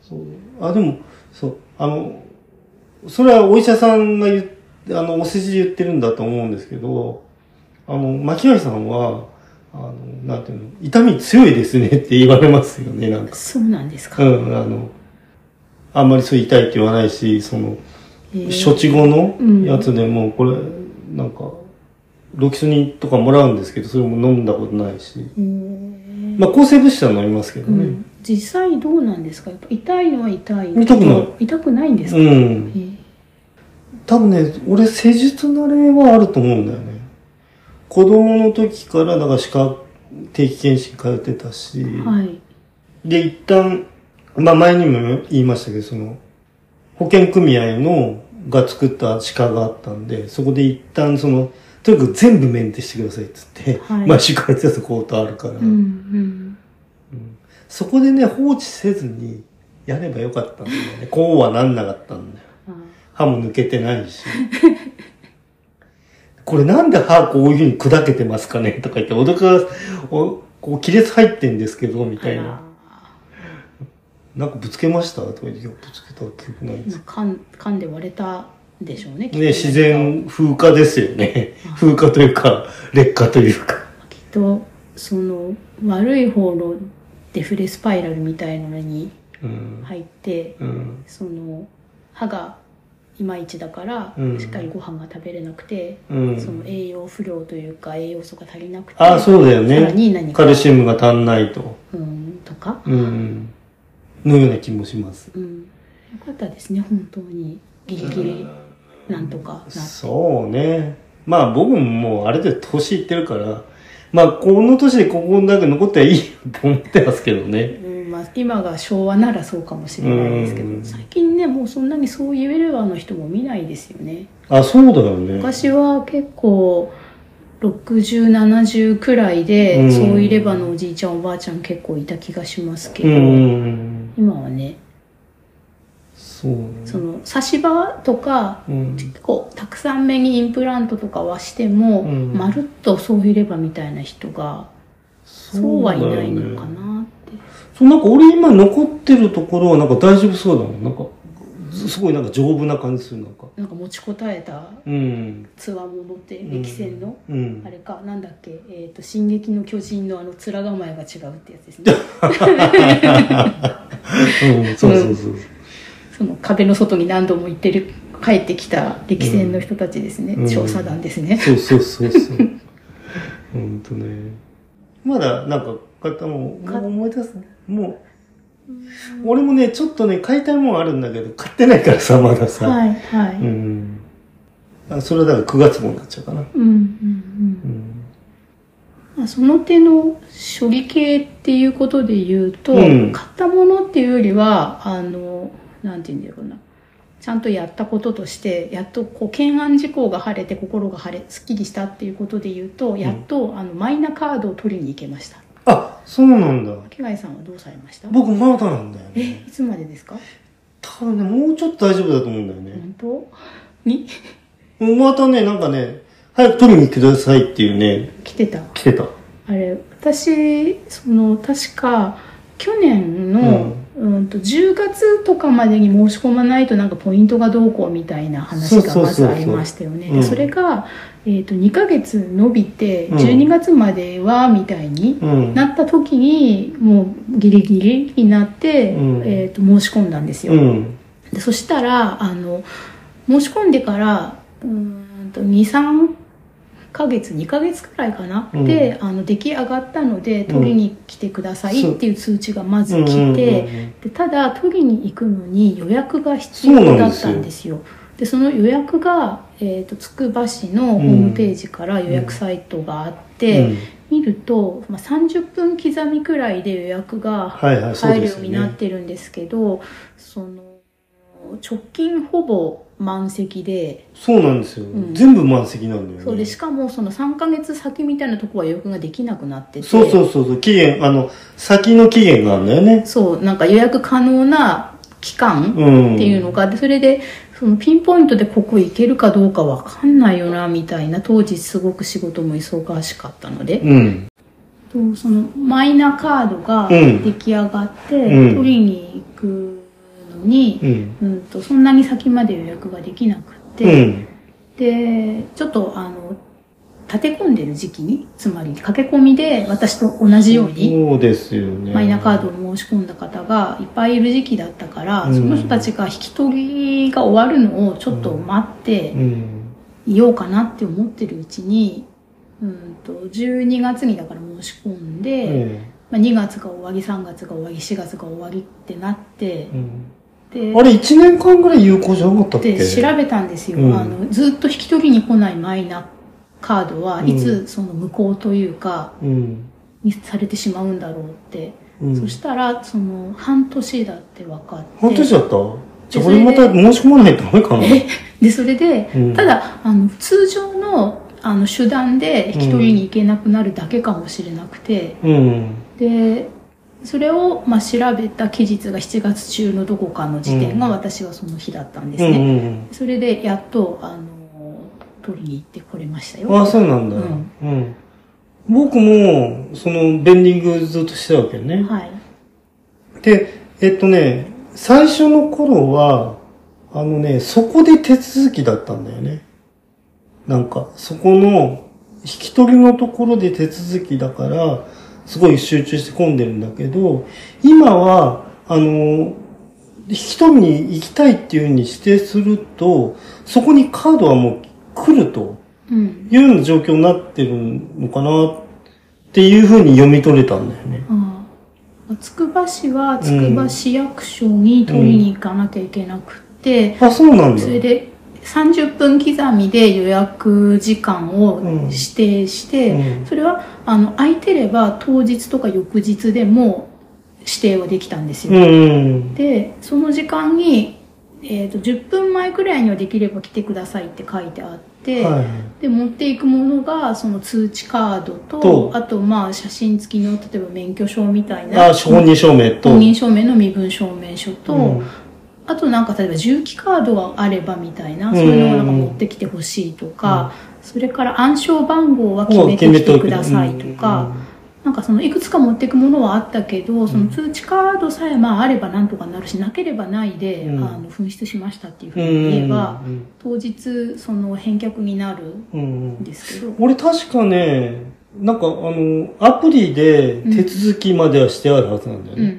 そう。あでもそう。あのそれはお医者さんが言っあのお世辞で言ってるんだと思うんですけどあの牧原さんはあのなんていうの痛み強いですねって言われますよねなんか。そうなんですか、うんあのあんまりそう痛いって言わないし、その、えー処置後のうん。やつでも、これ、なんか、ロキソニンとかもらうんですけど、それも飲んだことないし。えー。まあ、抗生物質は飲みますけどね。うん、実際どうなんですか？やっぱ痛いのは痛い。痛くない。痛くないんですか、うん。えー。多分ね、俺施術慣れはあると思うんだよね。子供の時から、だから歯科定期検診通ってたし、はい。で、一旦、まあ前にも言いましたけど、その、保険組合の、が作った歯科があったんで、そこで一旦その、とにかく全部メンテしてくださいっつって、はいまあ歯科やってたことあるから、うんうんそこでね、放置せずにやればよかったんだよね。こうはなんなかったんだよ。あ歯も抜けてないし。これなんで歯こういうふうに砕けてますかねとか言って、おこう亀裂入ってんですけど、みたいな。なんかぶつけました？とか言って、ぶつけた記憶ないです。噛ん噛んで割れたんでしょうねね、自然風化ですよね。風化というか、劣化というか。きっとその悪い方のデフレスパイラルみたいなのにうん。入ってうん。その歯がいまいちだから、うんしっかりご飯が食べれなくて、うん。その栄養不良というか栄養素が足りなくてあ、そうだよね。カルシウムが足んないと。うんとか、うん。のような気もします。うん、よかったですね本当にギリギリなんとかなって、そうね。まあ僕ももうあれで年いってるから、まあこの年でここだけ残ってはいいよと思ってますけどね。うんまあ、今が昭和ならそうかもしれないですけど、うん最近ねもうそんなにそう言えるわの人も見ないですよねあ、そうだよね。昔は結構6070くらいで、うんそういればのおじいちゃんおばあちゃん結構いた気がしますけど、うん。今はねそうね。その差し歯とかうん。結構たくさん目にインプラントとかはしても、うんまるっとそういればみたいな人がそうはいないのかなってそう、なんか俺今残ってるところはなんか大丈夫そうだもん。なんか、すすごいなんか丈夫な感じする、なんか。なんか持ちこたえたうん。つわものって歴戦の、うんあ。れかなんだっけえっ、と「進撃の巨人」のあの面構えが違うってやつですね うん、そうそうそう。その壁の外に何度も行ってる帰ってきた歴戦の人たちですね、うん調査団ですね、そうそうそうそう。ほんとね。まだなんか方も、もかう思い出すね。もう、俺もね、ちょっとね、買いたいもんあるんだけど、買ってないからさ、まださ。はいはい、ううんん。あそれはだから9月号になっちゃうかな。うんうんうん。まあ、その手の処理系っていうことで言うと、うん買ったものっていうよりはあのなんて言うんだろうな。ちゃんとやったこととしてやっとこう懸案事項が晴れて心が晴れすっきりしたっていうことで言うとやっと、あのマイナカードを取りに行けました。あ、そうなんだ。竹貝さんはどうされました？僕まだなんだよえね。いつまでですか？多分ね、もうちょっと大丈夫だと思うんだよね。本当？に？またね、なんかね、早く取りにくださいっていうね、来てた？来てた。あれ私その確か去年の、うん、と10月とかまでに申し込まないとなんかポイントがどうこうみたいな話がまずありましたよね。それが、えー、と2ヶ月伸びてうん12月まではみたいにうん。なった時にもうギリギリになって、うんえー、と申し込んだんですよ。うん。でそしたらあの申し込んでからうーんと23ヶ月2ヶ月くらいかな、うん。であの出来上がったので取りに来てくださいっていう通知がまず来て、でただ取りに行くのに予約が必要だったんですよ。でその予約が、えー、とつくば市のホームページから予約サイトがあって、うん。見ると、まあ、30分刻みくらいで予約が入るよようになっね。てるんですけどその直近ほぼ満席でそうなんですよ。ん全部満席なんだよね。そうでしかもその3ヶ月先みたいなとこは予約ができなくなっててそうそうそうそう、期限、あの、先の期限があるんだよね。そうなんか予約可能な期間うん。っていうのがあってそれでそのピンポイントでここ行けるかどうかわかんないよなみたいな当時すごく仕事も忙しかったので、うん。とそのマイナカードがうん出来上がって、うん取りに行くのに、うん。うん、とそんなに先まで予約ができなくって、うん。でちょっとあの立て込んでる時期に、つまり駆け込みで私と同じように、そうですよね。マイナカードを申し込んだ方がいっぱいいる時期だったから、うんその人たちが引き取りが終わるのをちょっと待ってうん。いようかなって思ってるうちに、うんと、12月にだから申し込んで、えまあ、2月が終わり、3月が終わり、4月が終わりってなってえ、うんで、あれ、1年間ぐらい有効じゃなかったっけ？で調べたんですよ、うんあの。ずっと引き取りに来ないマイナカードはうんいつその無効というか、うん。にされてしまうんだろうって。うんそしたら、その、半年だって分かって。半年だった？じゃあ、それまた申し込まないとダメかな？え？で、それで、うんただ、あの、通常の、あの、手段で引き取りに行けなくなるだけかもしれなくて、うん。で、それを、まあ、調べた期日が7月中のどこかの時点がうん私はその日だったんですね。んそれで、やっと、あの、取りに行ってこれましたうん。よ。ああ、そうなんだ。うんうん。僕も、その、ベンディングずっとしてたわけよね。はい。で、えっとね、最初の頃は、あのね、そこで手続きだったんだよね。なんか、そこの、引き取りのところで手続きだから、すごい集中して混んでるんだけど、今は、あの、引き取りに行きたいっていうふうに指定すると、そこにカードはもう来るとうん。いうような状況になってるのかなっていうふうに読み取れたんだよね。ああつくば市はつくば市役所に取りに行かなきゃいけなくって、あ、そうなんだ。それで30分刻みで予約時間をうん指定して、うんそれはあの空いてれば当日とか翌日でも指定はできたんですよ。うん。でその時間に、えー、と10分前くらいにはできれば来てくださいって書いてあって、はい。で持っていくものがその通知カードととあとまあ写真付きの例えば免許証みたいなあ、本人証明と。本人証明の身分証明書と、うんあとなんか例えば重機カードがあればみたいな、うん。そういうのをなんか持ってきてほしいとか、それから暗証番号は決めてきてくださいとか、なんかそのいくつか持っていくものはあったけど、その通知カードさえまああればなんとかなるし、なければないで、うん。あの紛失しましたっていうふううんに言えば、うん。当日その返却になるうんですけど、俺確かね、なんかあの、アプリで手続きまではしてあるはずなんだよね。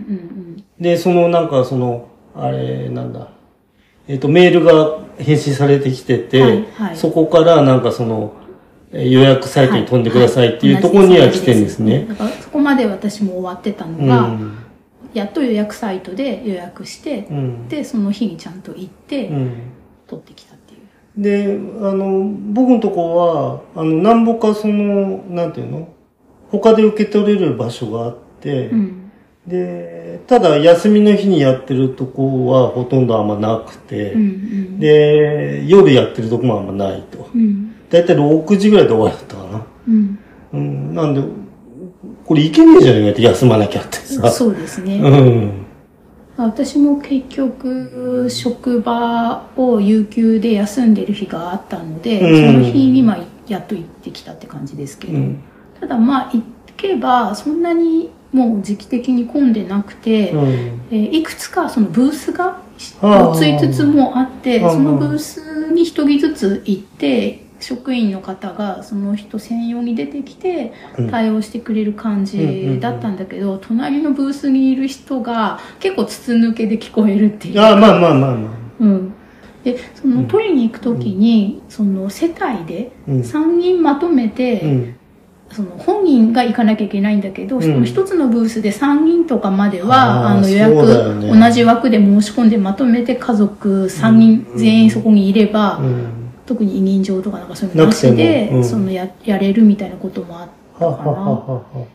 で、そのなんかその、あれ、なんだ。えっ、と、メールが返信されてきてて、はいはいそこからなんかその、えー予約サイトに飛んでくださいっていうところには来てるんですね。だからそこまで私も終わってたのうが、ん。やっと予約サイトで予約して、うん。で、その日にちゃんと行って、うん。取ってきたっていう。で、あの、僕のとこは、あの、なんぼかその、なんていうの？他で受け取れる場所があって、うん。で、ただ休みの日にやってるとこはほとんどあんまなくて、うんうん。で、夜やってるとこもあんまないと。うん。だいたい6時ぐらいで終わったかな。うん。うん、なんで、これいけねえじゃねえかって休まなきゃってさ。そうですね。うん。私も結局、職場を有給で休んでる日があったので、うんその日にまあやっと行ってきたって感じですけど、うん。ただまあ行けばそんなにもう時期的に混んでなくて、うん。えーいくつかそのブースがあー4つ5つもあってそのブースに1人ずつ行って職員の方がその人専用に出てきてうん対応してくれる感じだったんだけど、隣のブースにいる人が結構筒抜けで聞こえるっていうあまあまあまあまあ。うん、でその取りに行く時に、その世帯でうん。3人まとめて、うん。その本人が行かなきゃいけないんだけど、んその一つのブースで3人とかまではあの予約、ね同じ枠で申し込んでまとめて家族3人うん全員そこにいれば、うん。特に委任状とかなんかそういうのなしなでうんそのややれるみたいなこともあったかな。ははははは。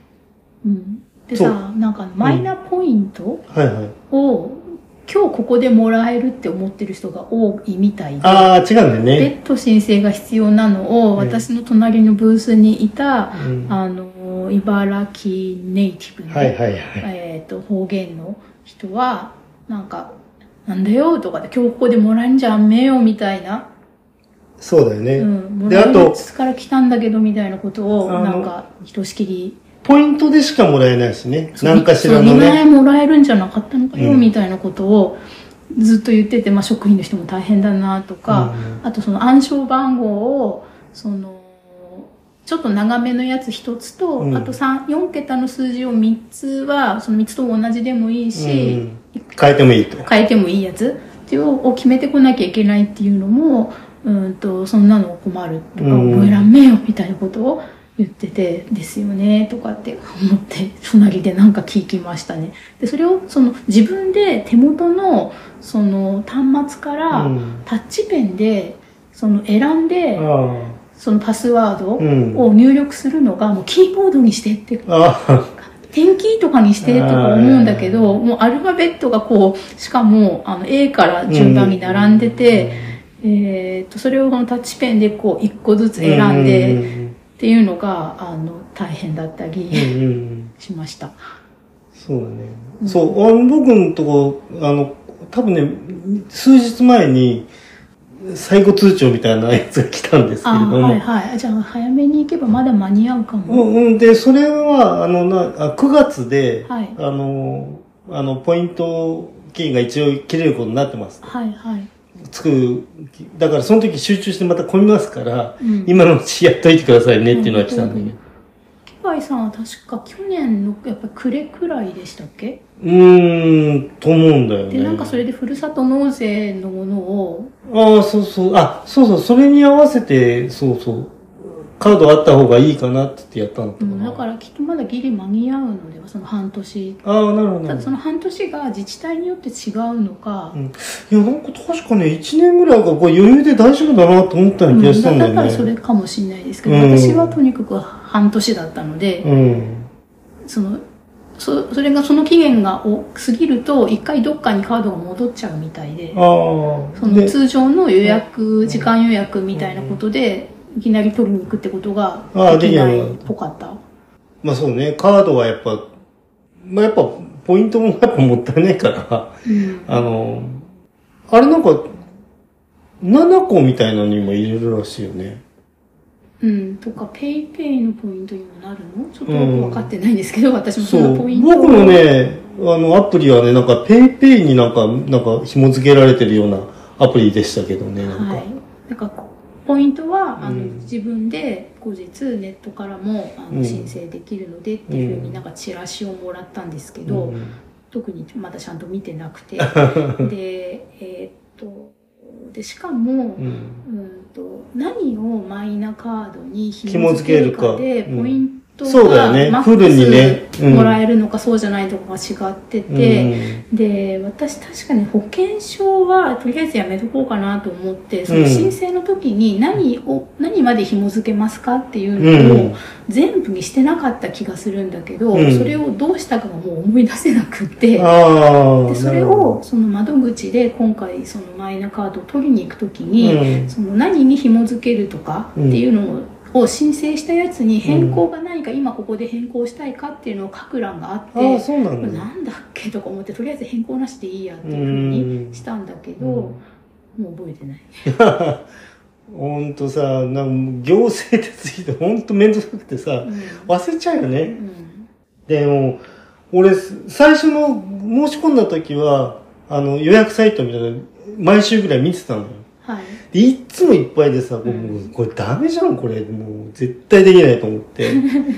うん、でさなんかマイナポイント。を今日ここでもらえるって思ってる人が多いみたいで。ああ、違うんだよね。別途申請が必要なのを、うん私の隣のブースにいた、うんあの、茨城ネイティブの、はいはいはい。えっ、と、方言の人は、なんか、なんだよとかで、今日ここでもらえんじゃんめよみたいな、そうだよね。うん、もであとらえるやつから来たんだけどみたいなことを、なんか、ひとしきり、ポイントでしかもらえないしね。そう何かしらのそう2万ね。円もらえるんじゃなかったのかよ、うんみたいなことをずっと言ってて、まあ、職員の人も大変だなとか、うんあとその暗証番号をそのちょっと長めのやつ1つと、うんあと3 4桁の数字を3つはその3つと同じでもいいし、うん変えてもいいと。変えてもいいやつっていうのを決めてこなきゃいけないっていうのもうんとそんなの困るとかうん覚えらんねえよみたいなことを言ってて「ですよね」とかって思って 隣でなんか聞きましたね。でそれをその自分で手元のその端末からうん。タッチペンでその選んであそのパスワードうん。を入力するのがもうキーボードにしてってあ。あ。テンキーとかにしてとか思うんだけど、もうアルファベットがこう、しかもあの A から順番に並んでて、えー、とそれをこのタッチペンでこう一個ずつ選んでっていうのがあの大変だったうんりうんうんしました。そうだね。そう、あの僕のとこ、あの、多分ね、数日前に、最後通帳みたいなやつが来たんですけれあども、はいはい。じゃあ早めに行けばまだ間に合うかうも。んうん、で、それは、あの、な、あ9月で、はいあの、あの、ポイント金が一応切れることになってます。はいはい。つく、だからその時集中してまた混みますから、うん今のうちやっといてくださいねっていうのが来たんだけど。ケバイさんは確か去年のやっぱり暮れくらいでしたっけ？うーん、と思うんだよね。で、なんかそれでふるさと納税のものを、ああ、そうそう。あ、そうそう。それに合わせて、そうそう。カードあった方がいいかなって言ってやったんだったかな。うんだからきっとまだギリ間に合うのでは、その半年ああ、なるほど。ただその半年が自治体によって違うのか、うんいや、なんか確かね、1年ぐらいがこう余裕で大丈夫だなと思ったような気がしたんだよね。だからそれかもしれないですけど、うん私はとにかく半年だったので、うん。そのそそれがその期限がお過ぎると一回どっかにカードが戻っちゃうみたいで。そので、通常の予約、時間予約みたいなことでいきなり取りに行くってことがああできないっぽかった。まあそうね、カードはやっぱ、まあやっぱ、ポイントもやっぱもったいないから、うんあの、あれなんか、 nanacoみたいなのにも入れるらしいよね。うん、とか、 PayPayのポイントにもなるの？ちょっと分かってないんですけど、私もそ。のポイントを僕のね、あの、アプリはね、なんか、 PayPayになんか、なんか、紐付けられてるようなアプリでしたけどね、なんか。はい。なんか、ポイントは、あの、うん自分で後日ネットからもあうん。の申請できるのでっていうふううん。になんかチラシをもらったんですけど、うん。特にまだちゃんと見てなくて。で、えーっと、で、しかも、うん。うんと何をマイナカードに紐紐付けるかかで、うんポイントそうだよね。フルにね。もらえるのかそうじゃないとこが違ってて、で私確かに保険証はとりあえずやめとこうかなと思ってその申請の時に何を、何まで紐付けますかっていうのをうん。全部にしてなかった気がするんだけど、うん。それをどうしたかがもう思い出せなくって。でそれをその窓口で今回そのマイナカードを取りに行く時ど、に、うん。その何に紐付けるとかっていうのを申請したやつに変更が何か今ここで変更したいかっていうのを書く欄があって、ああ、そうなん。なんだっけとか思ってとりあえず変更なしでいいやっていうふうにしたんだけど、もう覚えてない。ほんとさ、なんか行政手続きでほんとめんどくさくてさ、うん忘れちゃうよね。うんでも、俺、最初の申し込んだ時は、あの、予約サイトみたいなの毎週ぐらい見てたのよ。はい。で、いっつもいっぱいでさ、もうこれダメじゃん、これ。もう絶対できないと思って、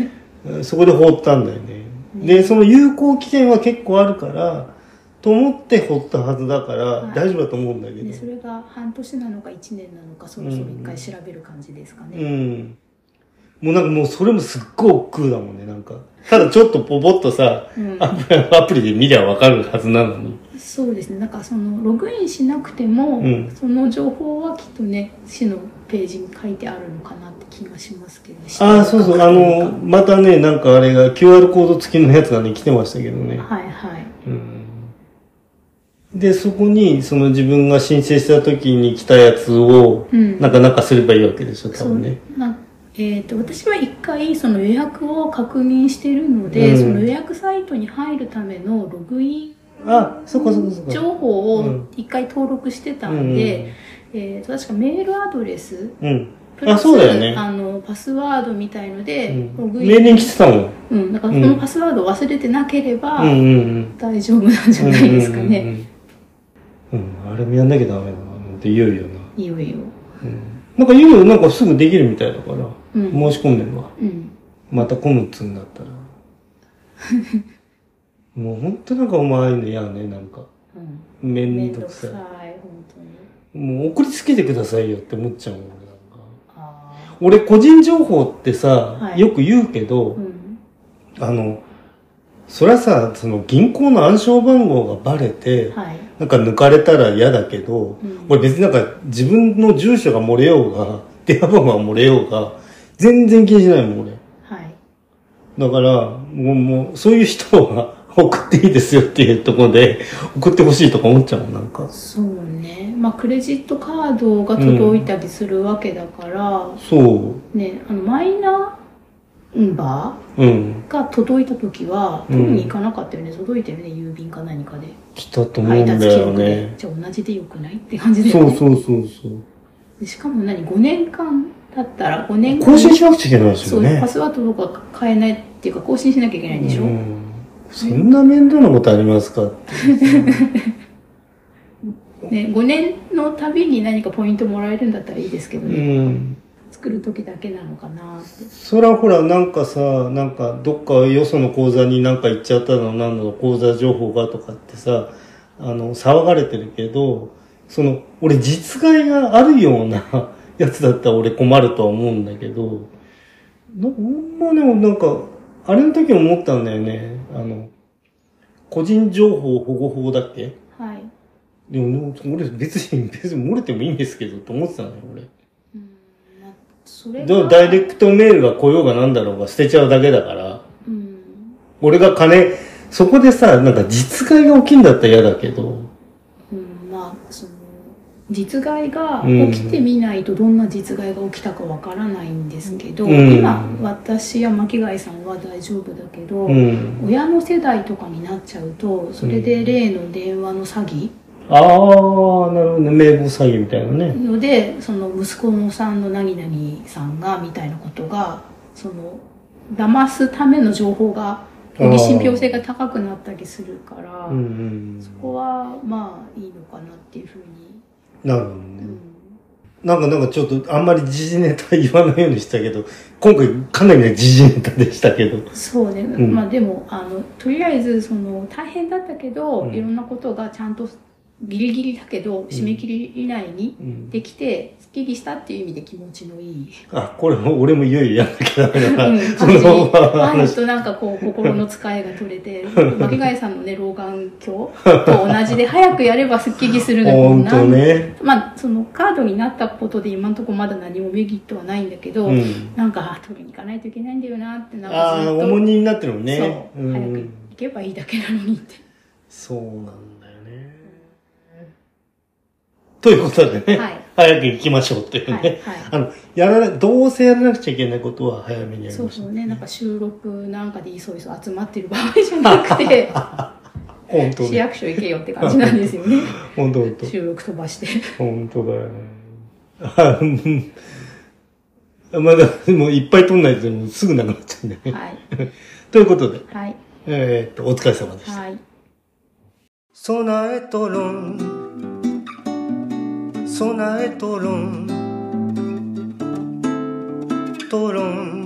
そこで放ったんだよね。で、その有効期限は結構あるから、と思って放ったはずだから、はい大丈夫だと思うんだけど。でそれが半年なのか1年なのかそろそろ一回調べる感じですかうね。ん。もうなんかもうそれもすっごい億劫だもんね、なんか。ただちょっとポポッとさ、うんアプリアプリで見りゃわかるはずなのに。そうですね。なんかそのログインしなくても、うんその情報はきっとね、市のページに書いてあるのかなって気がしますけど、ああ、そうそう、あの、またね、なんかあれが QR コード付きのやつがね、来てましたけどね。はいはい。うん。で、そこに、その自分が申請した時に来たやつを、うんなんかなんかすればいいわけでしょ、多分ね。そうなえー、と私は一回その予約を確認してるので、うんその予約サイトに入るためのログインあ、そっかそっかそっか。情報をうん一回登録してたんで、えー、と確かメールアドレスうん。うん。プラスそうだよねあのパスワードみたいので、ロうん。グインメールに来てたもん。うん、だからそのパスワードを忘れてなければうんうんうん。大丈夫なんじゃないですかね。うんうんうん。うん、あれもやんなきゃダメだな、って言うよな。いよいよ。うん。なんか言うよ、なんかすぐできるみたいだから。うん申し込んでるわ。うんまた混むっつうんだったら。もうほんとなんかお前の嫌ね、なんか。うんめめんどくさい。さい本当にもう送りつけてくださいよって思っちゃうもん、俺なんか。あ俺個人情報ってさ、はいよく言うけど、ーうんあの、そりゃさ、その銀行の暗証番号がバレて、はいなんか抜かれたら嫌だけど、うん俺別になんか自分の住所が漏れようが、電話番号が漏れようが、全然気にしないもん、俺。はいだから、もう、もう、そういう人は 送っていいですよっていうところで、送ってほしいとか思っちゃうもん、なんか。そうねまあクレジットカードが届いたりするわけだから、そう。ねあのマイナンバうん。ーが届いた時はうん取りに行かなかったよね、届いたよね郵便か何かで来たと思う配んだよね。じゃあ同じでよくないって感じで、そうそうそうそう。でしかも何？5年間だったら5年間更新しなくちゃいけないですそう、よねパ。スワードとか変えないっていうか更新しなきゃいけないんでしょ、うんそんな面倒なことありますかって。ね、5年のたびに何かポイントもらえるんだったらいいですけどうね、ん。作る時だけなのかなそらほら、なんかさ、なんかどっかよその口座になんか行っちゃったの、なんの口座情報がとかってさ、あの、騒がれてるけど、その、俺実害があるようなやつだったら俺困るとは思うんだけど、なほんまね、なんか、あれの時思ったんだよね。あの、個人情報保護法だっけ？はい、でも、俺別に、別に漏れてもいいんですけど、と思ってたのよ、俺。うん。まあ、それでダイレクトメールが来ようがなんだろうが捨てちゃうだけだから、うん。俺が金、そこでさ、なんか実害が起きんだったら嫌だけど、実害がうん起きてみないとどんな実害が起きたかわからないんですけど、うん今私や巻貝さんは大丈夫だけど、うん。親の世代とかになっちゃうとそれで例の電話の詐欺ああ、なるほどね。名簿詐欺みたいなね。のでその息子のさんの何々さんがみたいなことがその騙すための情報がより信憑性が高くなったりするから、うんうんそこはまあいいのかなっていうふうに、なるほどね。うんなんか、なんかちょっとあんまり時事ネタ言わないようにしたけど、今回かなりの時事ネタでしたけど。そうね、ん。まあでもあのとりあえずその大変だったけど、うん。いろんなことがちゃんとギリギリだけど締め切り以内にうん。できて、すっきりしたっていう意味で気持ちのいい、あ、これも俺もいよいよやんなきゃダメだな。うん、そのある話。となんかこう心の使いが取れて巻貝さんのね老眼鏡と同じで早くやればすっきりするがほんとね。まあそのカードになったことで今のところまだ何もメリットはないんだけど、うん。なんかあ取りに行かないといけないんだよなってなんかああ、ずっと重荷になってるもんね。そう、ん早く行けばいいだけなのにって。そうなんだ。ということでね、はい早く行きましょうっていうね。はいはいあの、やらな、どうせやらなくちゃいけないことは早めにやりましょう。そうそうね、なんか収録なんかでいそいそ集まってる場合じゃなくて、本当ね。市役所行けよって感じなんですよね。本当本当。収録飛ばして。本当だよね。あうんまだ、もういっぱい撮んないとすぐなくなっちゃうんだよね。はい。ということで、はい。えーっと、お疲れ様でした。はい。備えとろん備えとろん。とろん。